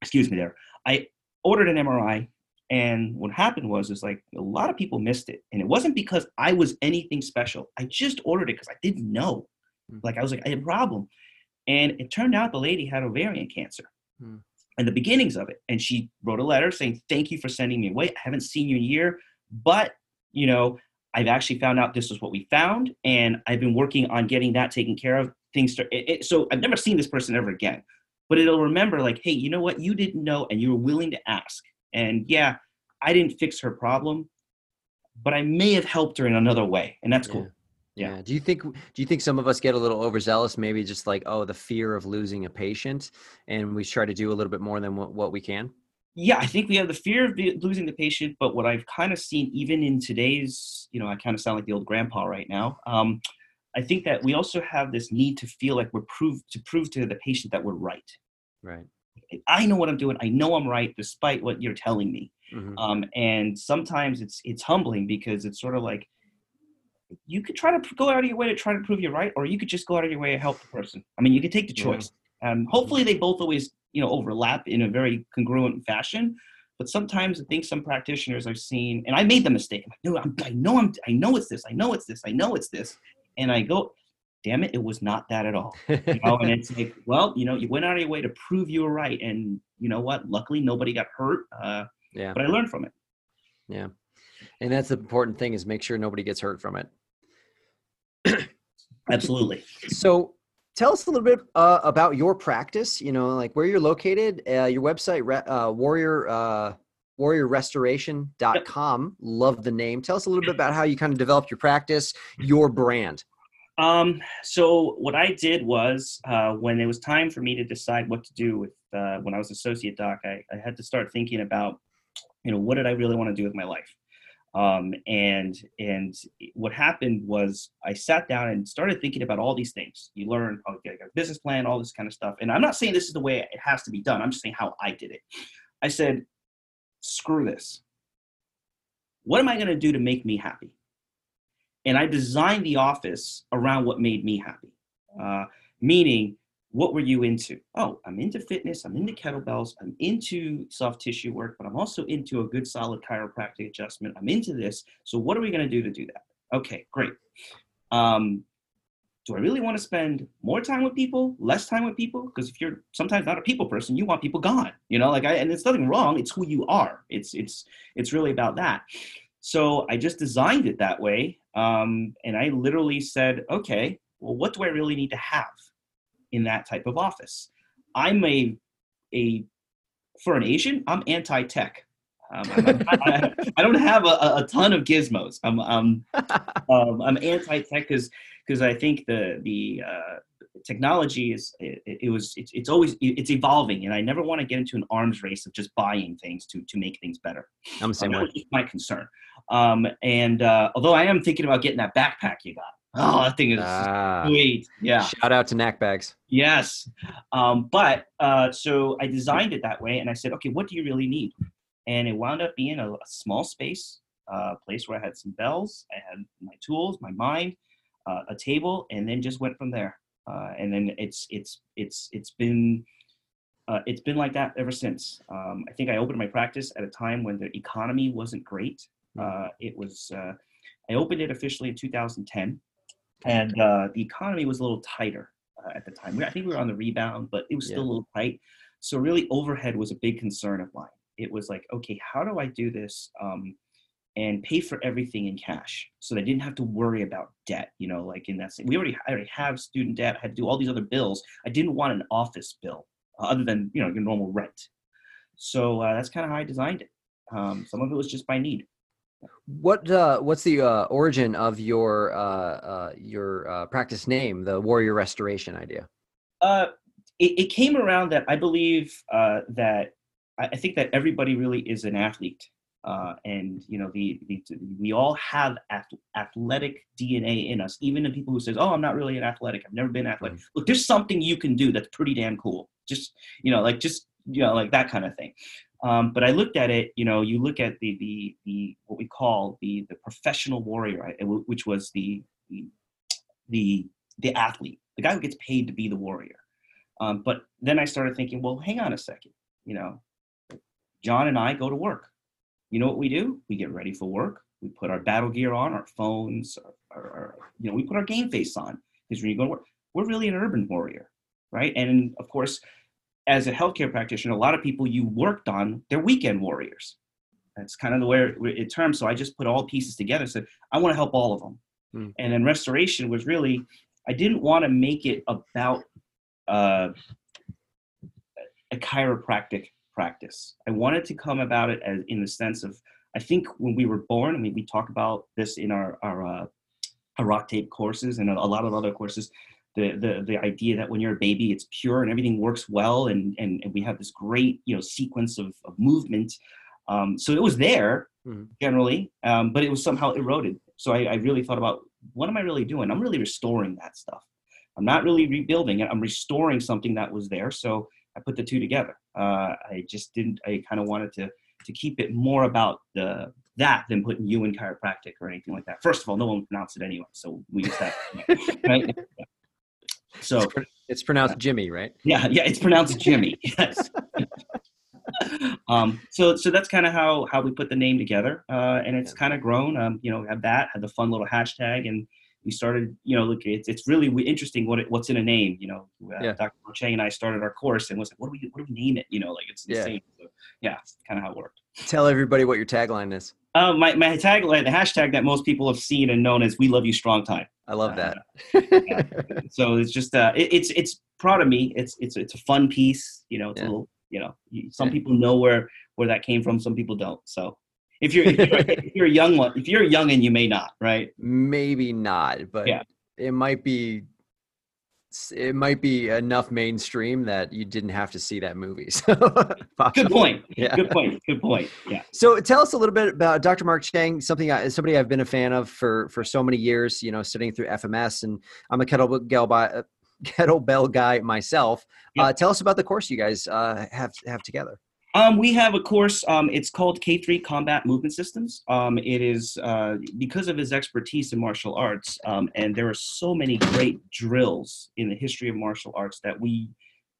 Excuse me there. I ordered an MRI and what happened was is like a lot of people missed it. And it wasn't because I was anything special. I just ordered it because I didn't know. Mm. Like I was like, I had a problem. And it turned out the lady had ovarian cancer. Mm. And the beginnings of it. And she wrote a letter saying, Thank you for sending me away. I haven't seen you in a year, but you know, I've actually found out this is what we found, and I've been working on getting that taken care of. Things to, it, it, so I've never seen this person ever again, but it'll remember like, hey, you know what? You didn't know, and you were willing to ask. And yeah, I didn't fix her problem, but I may have helped her in another way, and that's cool. Yeah. yeah. Do you think do you think some of us get a little overzealous, maybe just like, oh, the fear of losing a patient, and we try to do a little bit more than what, what we can? Yeah, I think we have the fear of losing the patient, but what I've kind of seen even in today's, you know, I kind of sound like the old grandpa right now. Um, I think that we also have this need to feel like we're proved to prove to the patient that we're right. Right. I know what I'm doing. I know I'm right, despite what you're telling me. Mm-hmm. Um, and sometimes it's it's humbling because it's sort of like you could try to go out of your way to try to prove you're right, or you could just go out of your way to help the person. I mean, you could take the choice. Yeah. Um, hopefully, they both always you know overlap in a very congruent fashion. But sometimes i think some practitioners i've seen and i made the mistake. I'm like, no I'm, i know i'm i know it's this i know it's this i know it's this. And i go damn it it was not that at all. You know and it's like [LAUGHS] well you know you went out of your way to prove you were right and you know what? Luckily nobody got hurt uh, yeah. but i learned from it. Yeah. And that's the important thing is make sure nobody gets hurt from it. Absolutely. So tell us a little bit uh, about your practice you know like where you're located uh, your website uh, warrior uh, warriorrestoration.com love the name. Tell us a little bit about how you kind of developed your practice your brand. Um, so what i did was uh, when it was time for me to decide what to do with uh, when i was associate doc I, I had to start thinking about you know what did i really want to do with my life um, and and what happened was I sat down and started thinking about all these things. You learn, okay, I got a business plan, all this kind of stuff. And I'm not saying this is the way it has to be done. I'm just saying how I did it. I said, screw this. What am I going to do to make me happy? And I designed the office around what made me happy. Uh, meaning, what were you into? Oh, I'm into fitness, I'm into kettlebells, I'm into soft tissue work, but I'm also into a good solid chiropractic adjustment. I'm into this. So what are we going to do to do that? Okay, great. Um, do I really want to spend more time with people, less time with people? Because if you're sometimes not a people person, you want people gone. You know, like I and it's nothing wrong. It's who you are. It's it's it's really about that. So I just designed it that way, um, and I literally said, okay, well, what do I really need to have? In that type of office. I'm a a for an Asian, I'm anti-tech. Um, I, I, don't have a, a, ton of gizmos. I'm um, [LAUGHS] um, I'm anti-tech because because I think the the uh, technology is it, it was it's, it's always it's evolving, and I never want to get into an arms race of just buying things to to make things better. I'm the same um, way. my concern. Um, and uh, although I am thinking about getting that backpack you got, Oh, that thing is ah, sweet. Yeah. Shout out to Knack Bags. Yes. Um, but uh, so I designed it that way and I said, okay, what do you really need? And it wound up being a, a small space, a uh, place where I had some bells, I had my tools, my mind, uh, a table, and then just went from there. Uh, and then it's it's it's it's been uh, it's been like that ever since. Um, I think I opened my practice at a time when the economy wasn't great. Hmm. Uh, it was I opened it officially in 2010 and uh, the economy was a little tighter uh, at the time. I think we were on the rebound, but it was still yeah. a little tight. So really, overhead was a big concern of mine. It was like, okay, how do I do this um, and pay for everything in cash, so I didn't have to worry about debt? You know, like in that, we already I already have student debt. I had to do all these other bills. I didn't want an office bill uh, other than you know your normal rent. So uh, that's kind of how I designed it. Um, some of it was just by need. What uh, what's the uh, origin of your uh, uh your uh, practice name, the Warrior Restoration idea? Uh, it, it came around that I believe that I think that everybody really is an athlete, and you know the, the, we all have athletic DNA in us. Even the people who says, "Oh, I'm not really an athletic. I've never been athletic." Mm-hmm. Look, there's something you can do that's pretty damn cool. Just you know, like just you know, like that kind of thing. Um, but I looked at it, you know, you look at the the the what we call the the professional warrior, which was the the the, athlete, the guy who gets paid to be the warrior. Um, but then I started thinking, well, hang on a second, you know, John and I go to work. You know what we do? We get ready for work. We put our battle gear on, our phones, our, our, our you know, we put our game face on because when you go to work, we're really an urban warrior, right? And of course, as a healthcare practitioner, a lot of people you worked on, they're weekend warriors. That's kind of the way it terms. So I just put all pieces together. Said I want to help all of them. Mm. And then restoration was really, I didn't want to make it about uh, a chiropractic practice. I wanted to come about it as in the sense of, I think when we were born, I mean, we talk about this in our our, uh, our rock tape courses and a lot of other courses the, the the idea that when you're a baby it's pure and everything works well and and, and we have this great you know sequence of, of movement um, so it was there mm-hmm. generally um, but it was somehow eroded so I, I really thought about what am i really doing i'm really restoring that stuff i'm not really rebuilding it i'm restoring something that was there so i put the two together uh, i just didn't i kind of wanted to to keep it more about the that than putting you in chiropractic or anything like that. First of all, no one pronounced it anyway, so we use that. right? [LAUGHS] [LAUGHS] So it's, it's pronounced Jimmy, right? Yeah, yeah, it's pronounced Jimmy. [LAUGHS] yes. um, so so that's kind of how how we put the name together, uh, and it's kind of grown. Um, you know, had that had the fun little hashtag, and we started. You know, look, it's it's really interesting what it, what's in a name. You know, uh, yeah. Dr. Cheng and I started our course, and was like, what do we what do we name it? You know, like it's insane. Yeah, so, yeah, kind of how it worked. Tell everybody what your tagline is. Uh, my my tagline, the hashtag that most people have seen and known as "We Love You Strong Time." I love that. Uh, so it's just uh, it, it's it's proud of me. It's it's it's a fun piece. You know, it's yeah. a little you know. Some people know where where that came from. Some people don't. So if you're if you're, if you're a young one, if you're young and you may not, right? [LAUGHS] Maybe not, but yeah. it might be it might be enough mainstream that you didn't have to see that movie. [LAUGHS] So, good point. Yeah. Good point. Good point. Yeah. So tell us a little bit about Dr. Mark Cheng, something I, somebody I've been a fan of for for so many years. You know, studying through FMS, and I'm a kettlebell guy, kettlebell guy myself. Yep. Uh, tell us about the course you guys uh, have have together. Um, we have a course. Um, it's called K3 Combat Movement Systems. Um, it is uh, because of his expertise in martial arts, um, and there are so many great drills in the history of martial arts that we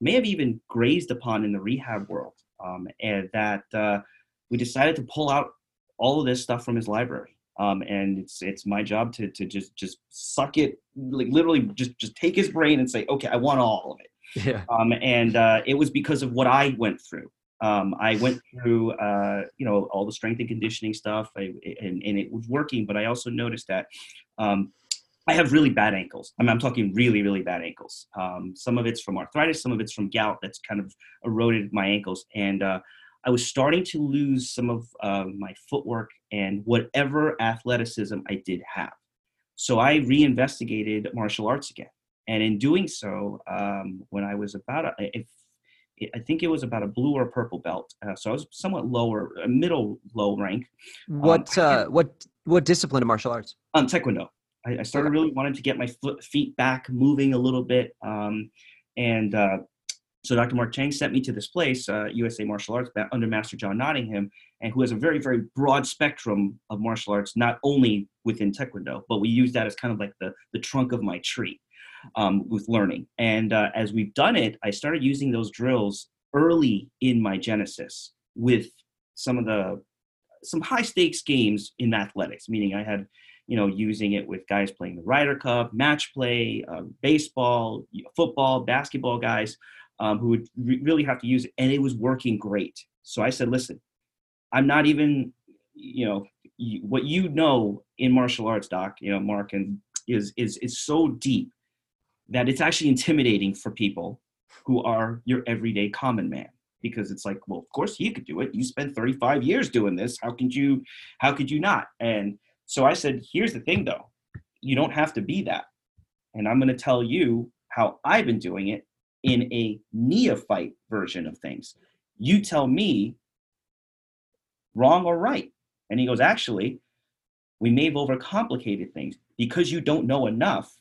may have even grazed upon in the rehab world, um, and that uh, we decided to pull out all of this stuff from his library. Um, and it's it's my job to to just just suck it, like literally just just take his brain and say, okay, I want all of it. [LAUGHS] Yeah. Um, and uh, it was because of what I went through. Um, I went through, uh, you know, all the strength and conditioning stuff, I, and, and it was working. But I also noticed that um, I have really bad ankles. I mean, I'm talking really, really bad ankles. Um, some of it's from arthritis, some of it's from gout that's kind of eroded my ankles, and uh, I was starting to lose some of uh, my footwork and whatever athleticism I did have. So I reinvestigated martial arts again, and in doing so, um, when I was about, a, I think it was about a blue or purple belt. Uh, so I was somewhat lower, a middle low rank. What um, uh, what what discipline of martial arts? Um, Taekwondo. I, I started really wanting to get my foot, feet back, moving a little bit, um, and uh, so Dr. Mark Cheng sent me to this place, uh, USA Martial Arts, under Master John Nottingham, and who has a very very broad spectrum of martial arts, not only within Taekwondo, but we use that as kind of like the the trunk of my tree um, with learning. And uh, as we've done it, I started using those drills early in my genesis with some of the some high stakes games in athletics. Meaning, I had you know using it with guys playing the Ryder Cup, match play, uh, baseball, football, basketball guys um, who would re- really have to use it, and it was working great. So I said, listen, I'm not even you know what you know in martial arts, Doc. You know, Mark and is is is so deep that it's actually intimidating for people who are your everyday common man. Because it's like well of course you could do it. You spent 35 years doing this. How could you how could you not? And so i said here's the thing though. You don't have to be that. And i'm going to tell you how i've been doing it in a neophyte version of things. You tell me wrong or right. And he goes actually we may have overcomplicated things. Because you don't know enough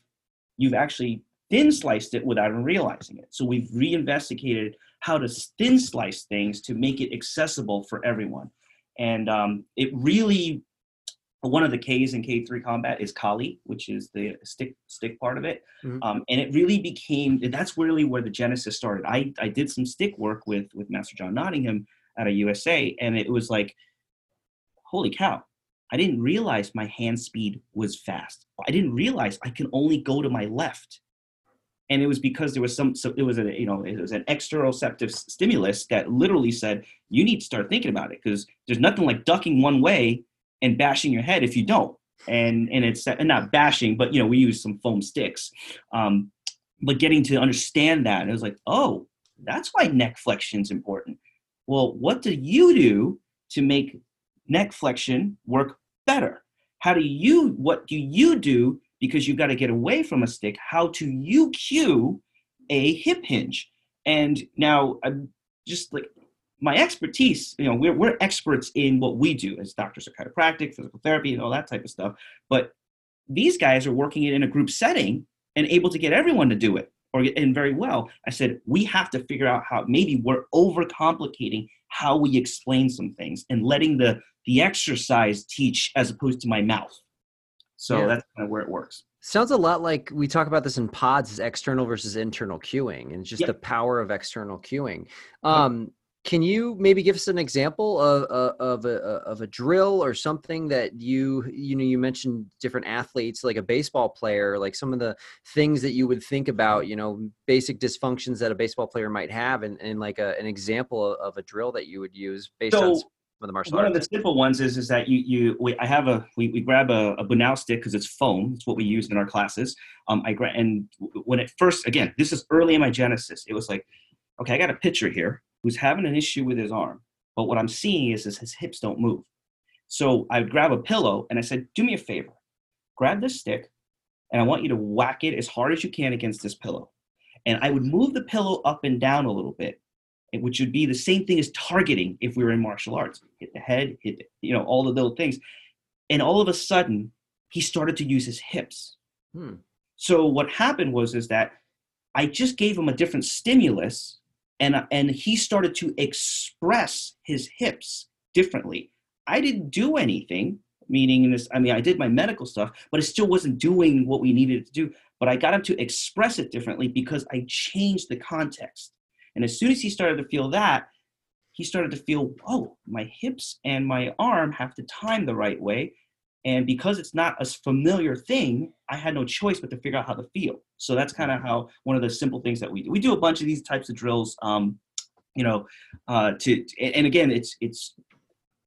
you've actually thin sliced it without even realizing it. So we've reinvestigated how to thin slice things to make it accessible for everyone. And um, it really, one of the Ks in K3 combat is Kali, which is the stick stick part of it. Mm-hmm. Um, and it really became, that's really where the genesis started. I, I did some stick work with, with Master John Nottingham at a USA, and it was like, holy cow, I didn't realize my hand speed was fast. I didn't realize I can only go to my left and it was because there was some so it was a you know it was an exteroceptive stimulus that literally said you need to start thinking about it because there's nothing like ducking one way and bashing your head if you don't. And and it's and not bashing but you know we use some foam sticks um, but getting to understand that it was like oh that's why neck flexion is important. Well what do you do to make neck flexion work better? How do you what do you do because you've got to get away from a stick, how to UQ a hip hinge. And now, I'm just like my expertise, you know, we're, we're experts in what we do as doctors of chiropractic, physical therapy, and all that type of stuff. But these guys are working it in a group setting and able to get everyone to do it or and very well. I said we have to figure out how maybe we're overcomplicating how we explain some things and letting the the exercise teach as opposed to my mouth. So yeah. that's kind of where it works. Sounds a lot like we talk about this in pods is external versus internal cueing and just yep. the power of external cueing. Um, can you maybe give us an example of, of, a, of a drill or something that you you know you mentioned different athletes like a baseball player like some of the things that you would think about you know basic dysfunctions that a baseball player might have and, and like a, an example of, of a drill that you would use based so, on the martial One arts? of the simple ones is is that you you we, I have a we, we grab a, a bunao stick because it's foam. It's what we use in our classes. Um, I grab and when it first again this is early in my genesis. It was like, okay, I got a pitcher here who's having an issue with his arm, but what I'm seeing is, is his hips don't move. So I grab a pillow and I said, do me a favor, grab this stick, and I want you to whack it as hard as you can against this pillow. And I would move the pillow up and down a little bit which would be the same thing as targeting if we were in martial arts. Hit the head hit you know all the little things. And all of a sudden he started to use his hips. Hmm. so what happened was is that i just gave him a different stimulus and and he started to express his hips differently. I didn't do anything meaning in this i mean i did my medical stuff but it still wasn't doing what we needed to do. But i got him to express it differently because i changed the context and as soon as he started to feel that, he started to feel, oh, my hips and my arm have to time the right way. And because it's not a familiar thing, I had no choice but to figure out how to feel. So that's kind of how one of the simple things that we do. We do a bunch of these types of drills, um, you know, uh, to and again, it's it's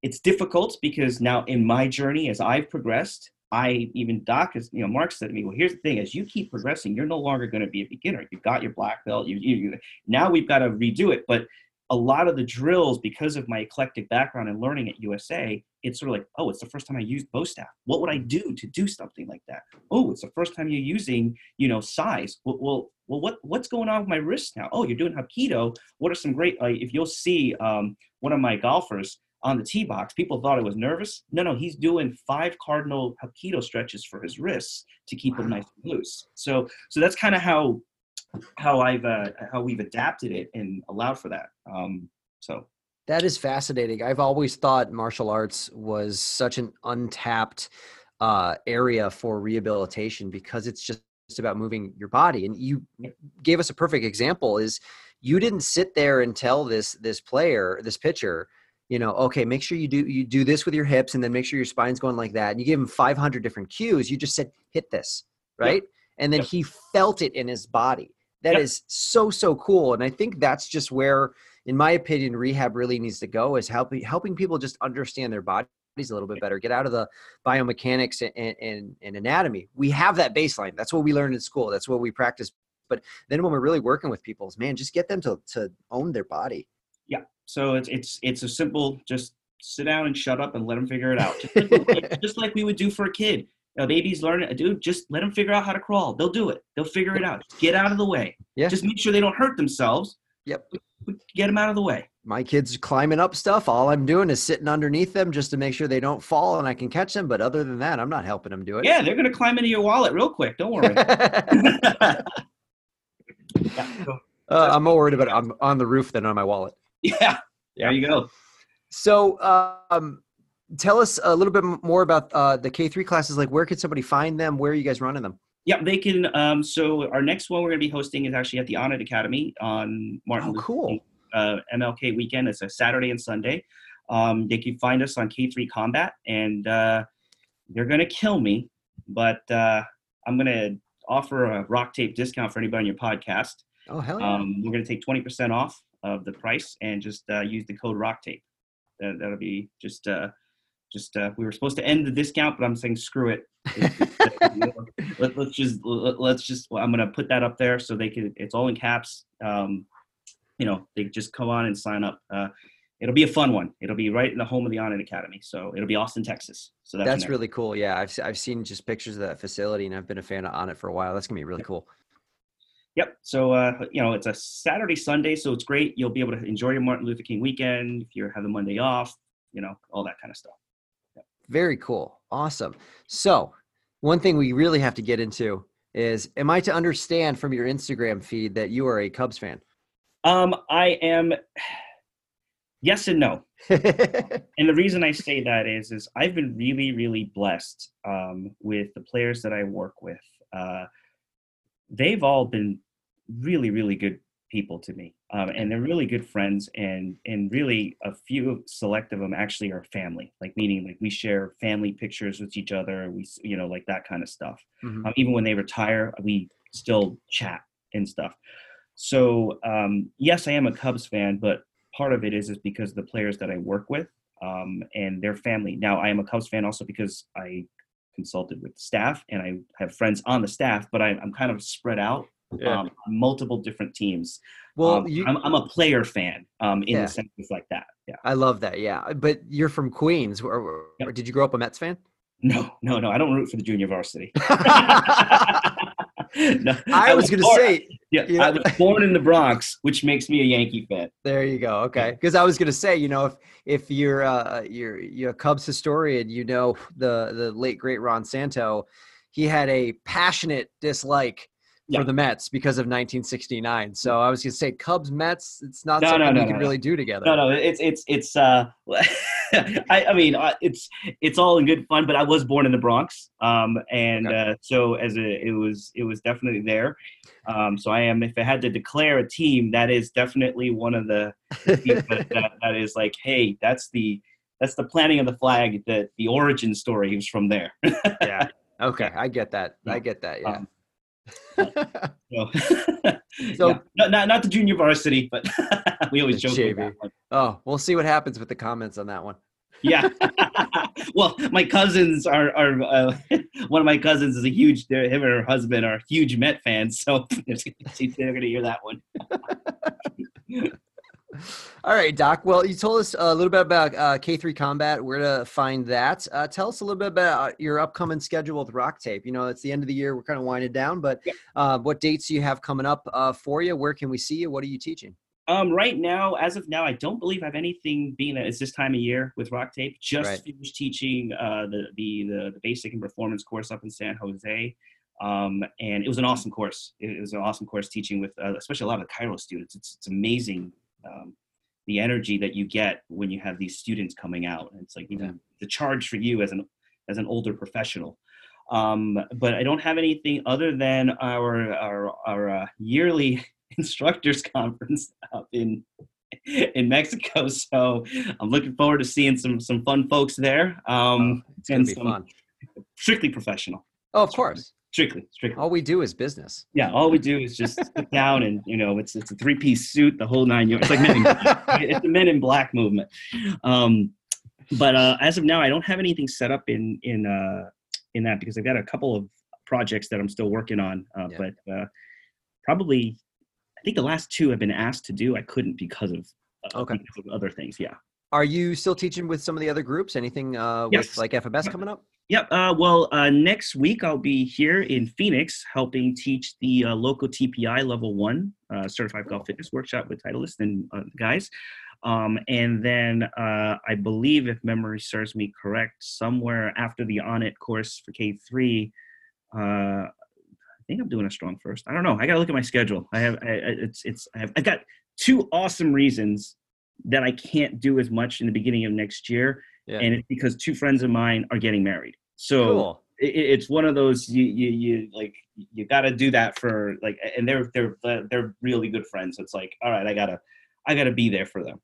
it's difficult because now in my journey as I've progressed, I even Doc has, you know, Mark said to me, well, here's the thing: as you keep progressing, you're no longer going to be a beginner. You've got your black belt. You, you, you, now we've got to redo it. But a lot of the drills, because of my eclectic background and learning at USA, it's sort of like, oh, it's the first time I used bo staff. What would I do to do something like that? Oh, it's the first time you're using, you know, size. Well, well, well what what's going on with my wrist now? Oh, you're doing Hapkido. What are some great? Uh, if you'll see um, one of my golfers on the tee box. People thought I was nervous. No, no, he's doing five cardinal Hapkido stretches for his wrists to keep wow. them nice and loose. So, so that's kind of how how I've uh, how we've adapted it and allowed for that. Um, so that is fascinating. I've always thought martial arts was such an untapped uh, area for rehabilitation because it's just about moving your body. And you gave us a perfect example. Is you didn't sit there and tell this this player, this pitcher, you know okay make sure you do you do this with your hips and then make sure your spine's going like that and you give him 500 different cues you just said hit this right yep. and then yep. he felt it in his body That yep. is so so cool and i think that's just where in my opinion rehab really needs to go is helping helping people just understand their bodies a little bit better get out of the biomechanics and, and, and anatomy we have that baseline that's what we learned in school that's what we practice but then when we're really working with people man just get them to to own their body so it's it's it's a simple just sit down and shut up and let them figure it out. Just like, [LAUGHS] just like we would do for a kid. A baby's learning, dude. Just let them figure out how to crawl. They'll do it. They'll figure it out. Get out of the way. Yeah. Just make sure they don't hurt themselves. Yep. Get them out of the way. My kids climbing up stuff. All I'm doing is sitting underneath them just to make sure they don't fall and I can catch them. But other than that, I'm not helping them do it. Yeah, they're gonna climb into your wallet real quick. Don't worry. [LAUGHS] [LAUGHS] yeah, so Uh, I'm more worried about it. I'm on the roof than on my wallet. [LAUGHS] Yeah, there you go. So, um, tell us a little bit more about uh, the K three classes. Like, where could somebody find them? Where are you guys running them? Yeah, they can. Um, so our next one we're going to be hosting is actually at the Onnit Academy on Martin Oh, Luther cool. King, uh, MLK weekend. It's a Saturday and Sunday. Um, they can find us on K3 Combat, and uh, they're going to kill me, but uh, I'm going to offer a rock tape discount for anybody on your podcast. Oh hell yeah! Um, we're going to take 20% off of the price and just uh, use the code rock tape. That, that'll be just. Uh, just uh, we were supposed to end the discount, but I'm saying screw it. [LAUGHS] Let, us just let, let's just. Well, I'm gonna put that up there so they can. It's all in caps. Um, you know, they just come on and sign up. Uh, it'll be a fun one. It'll be right in the home of the Onnit Academy. So it'll be Austin, Texas. So that's, That's really cool. Yeah, I've I've seen just pictures of that facility, and I've been a fan of Onnit for a while. That's gonna be really cool. Yep. So uh, you know, it's a Saturday, Sunday, so it's great. You'll be able to enjoy your Martin Luther King weekend if you have the Monday off. You know, all that kind of stuff. Very cool. Awesome. So, one thing we really have to get into is am I to understand from your Instagram feed that you are a Cubs fan? Um, I am. [SIGHS] Yes and no. [LAUGHS] And the reason I say that is, is I've been really, really blessed um, with the players that I work with. Uh, they've all been really, really good people to me, um, and they're really good friends. And and really, a few select of them actually are family. Like meaning, like we share family pictures with each other. We, you know, like that kind of stuff. Mhm. Um, even when they retire, we still chat and stuff. So um, yes, I am a Cubs fan, but part of it is is because of the players that I work with um, and their family. Now, I am a Cubs fan also because I consulted with staff and I have friends on the staff, but I, I'm kind of spread out. Yeah. Um, multiple different teams. well, Um, you, I'm, I'm a player fan um, in Yeah. the sense of like that. Yeah. I love that. Yeah, but you're from Queens. Or, or- Yep. Did you grow up a Mets fan? No, no, no. I don't root for the junior varsity. [LAUGHS] [LAUGHS] No, I was going to say, yeah, you I was born in the Bronx, which makes me a Yankee fan. there you go. Okay, because I was going to say, you know, if if you're uh, you're you're a Cubs historian, you know the the late great Ron Santo, he had a passionate dislike Yeah. for the Mets because of 1969. So I was going to say, Cubs Mets, it's not No, no, something no, we can no, really do together. No, no, it's it's it's. Uh, [LAUGHS] I, I mean, it's it's all in good fun. But I was born in the Bronx, um, and Okay. uh, so as a it was it was definitely there. Um, so I am. If I had to declare a team, that is definitely one of the [LAUGHS] that, that, that is like, hey, that's the that's the planting of the flag. That the origin story is from there. [LAUGHS] yeah. Okay, I get that. I get that. Yeah. Um, So, [LAUGHS] [LAUGHS] So- yeah. not, not not the junior varsity, but [LAUGHS] we always joke JV. that one. oh, we'll see what happens with the comments on that one. Yeah. well, my cousins are are uh, one of my cousins is a huge. Him and her husband are huge Met fans, so they're gonna hear that one. All right, Doc. Well, you told us a little bit about uh, K3 Combat, where to find that. Uh, tell us a little bit about your upcoming schedule with Rock Tape. You know, it's the end of the year. We're kind of winding down, but Yeah. uh, what dates do you have coming up uh, for you? Where can we see you? What are you teaching? Um, right now, as of now, I don't believe I have anything. Being that it's this time of year with Rock Tape, just Right. finished teaching uh, the, the the the basic and performance course up in San Jose, um, and it was an awesome course. It was an awesome course teaching with, uh, especially a lot of the chiro students. It's it's amazing. Um, the energy that you get when you have these students coming out. And it's like you Yeah. the charge for you as an as an older professional. Um, but I don't have anything other than our our, our uh, yearly [LAUGHS] instructors conference up in in Mexico. So I'm looking forward to seeing some some fun folks there. Um, Oh, it's gonna and be some- fun. strictly professional. Oh, of course. Strictly, strictly. All we do is business. Yeah, all we do is just sit [LAUGHS] down and you know it's it's a three piece suit, the whole nine yards. It's like men in black. [LAUGHS] it's the Men in Black movement. Um, but uh, as of now, I don't have anything set up in in uh, in that because I've got a couple of projects that I'm still working on. Uh, Yeah. But uh, probably, I think the last two have been asked to do. I couldn't because of uh, Okay. because of other things. Yeah. Are you still teaching with some of the other groups? Anything uh, Yes. with like FMS coming up? Yep. Uh, well, uh, next week I'll be here in Phoenix helping teach the uh, local TPI level one uh, certified golf fitness workshop with Titleist and uh, guys. Um, and then uh, I believe, if memory serves me correct, somewhere after the Onnit course for K3, uh, I think I'm doing a StrongFirst. I don't know. I got to look at my schedule. I have I, it's it's I have I got two awesome reasons that I can't do as much in the beginning of next year, yeah. and it's because two friends of mine are getting married. So cool. it, it's one of those you you you like you got to do that for like, and they're they're they're really good friends. It's like all right, I gotta I gotta be there for them.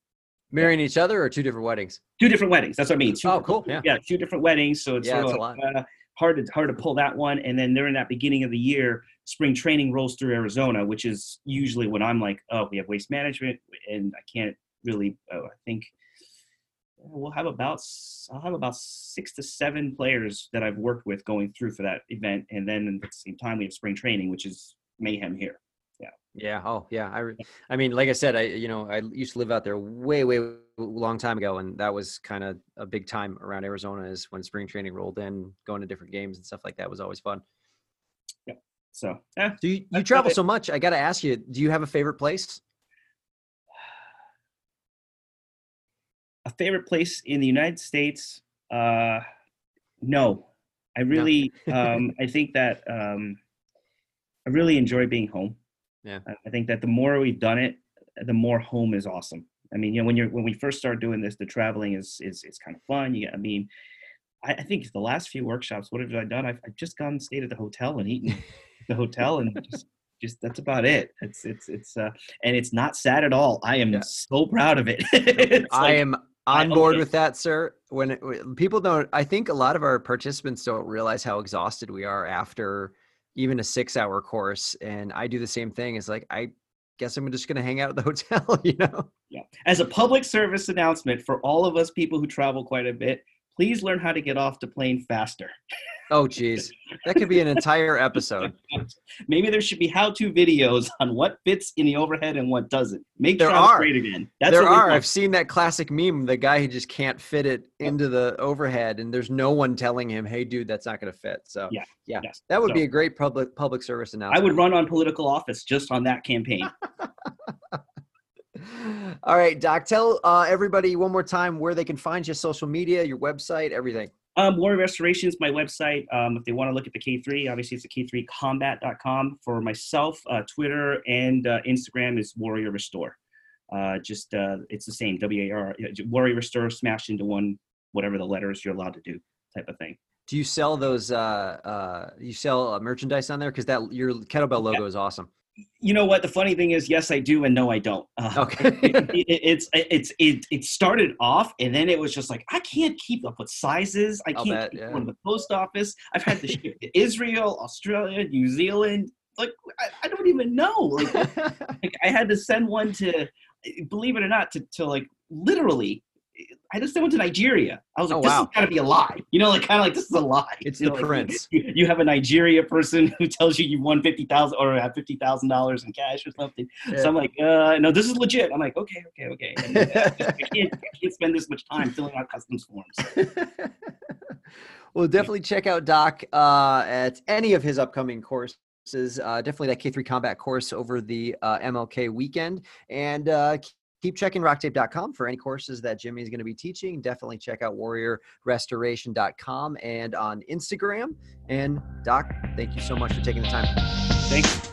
Marrying each other or two different weddings? Two different weddings. That's what I mean. Two, oh, cool. Yeah. Yeah, two different weddings. So it's yeah, sort of, uh, hard to hard to pull that one. And then during that beginning of the year, spring training rolls through Arizona, which is usually when I'm like, oh, we have waste management, and I can't really. Oh, I think we'll have about I'll have about six to seven players that I've worked with going through for that event, and then at the same time we have spring training, which is mayhem here. Yeah. Yeah. Oh, yeah. I, I mean, like I said, I, you know, I used to live out there way, way long time ago, and that was kind of a big time around Arizona is when spring training rolled in, going to different games and stuff like that was always fun. Yeah. So, yeah. Do you, you travel so much? I got to ask you, do you have a favorite place? Favorite place in the United States? Uh, no, I really, no. [LAUGHS] um, I think that um, I really enjoy being home. Yeah. I think that the more we've done it, the more home is awesome. I mean, you know, when you're when we first start doing this, the traveling is is is kind of fun. You, I mean, I, I think the last few workshops, what have I done? I've, I've just gone and stayed at the hotel and eaten at the hotel and [LAUGHS] just just that's about it. It's it's it's uh and it's not sad at all. I am yeah. so proud of it. [LAUGHS] I am on board with that, sir. When, it, when people don't, I think a lot of our participants don't realize how exhausted we are after even a six hour course. And I do the same thing. It's like, I guess I'm just going to hang out at the [LAUGHS] hotel, you know? Yeah. As a public service announcement for all of us people who travel quite a bit, please learn how to get off the plane faster. [LAUGHS] Oh, geez. That could be an entire episode. [LAUGHS] Maybe there should be how-to videos on what fits in the overhead and what doesn't. Make there are. great again. That's there are. I've seen that classic meme, the guy who just can't fit it into the overhead, and there's no one telling him, "Hey, dude, that's not going to fit." So, yeah, yeah, yes. that would so, be a great public public service announcement. I would run on political office just on that campaign. [LAUGHS] All right, Doc, tell uh, everybody one more time where they can find you, social media, your website, everything. Um, Warrior Restoration is my website. Um, if they want to look at the K3, obviously it's the K3combat.com. For myself, uh, Twitter and uh, Instagram is Warrior Restore. Uh, just uh, it's the same W A R Warrior Restore smashed into one, whatever the letters you're allowed to do, type of thing. Do you sell those? Uh, uh, you sell merchandise on there because that your kettlebell logo yeah. is awesome you know what? The funny thing is yes i do and no i don't. Uh, [LAUGHS] okay. it, it, it's it's it, it started off and then it was just like i can't keep up with sizes. I can't bet, keep yeah. going to the post office. I've had to ship to israel australia new zealand. Like I, I don't even know. Like, [LAUGHS] like, i had to send one to believe it or not to, to like literally I just went to Nigeria. I was like, oh, this wow. has got to be a lie. You know, like kind of like this is a lie. It's you the know, prince. Like, you, you, have a Nigeria person who tells you you won fifty thousand or have fifty thousand dollars in cash or something. Yeah. So I'm like, uh, no, this is legit. I'm like, okay, okay, okay. And, uh, I, [LAUGHS] can't, I can't spend this much time filling out customs forms. [LAUGHS] well, definitely check out Doc uh, at any of his upcoming courses. Uh, definitely that K3 combat course over the uh, MLK weekend. And uh, keep checking rocktape.com for any courses that Jimmy is going to be teaching. Definitely check out warriorrestoration.com and on Instagram. And Doc, thank you so much for taking the time. Thanks.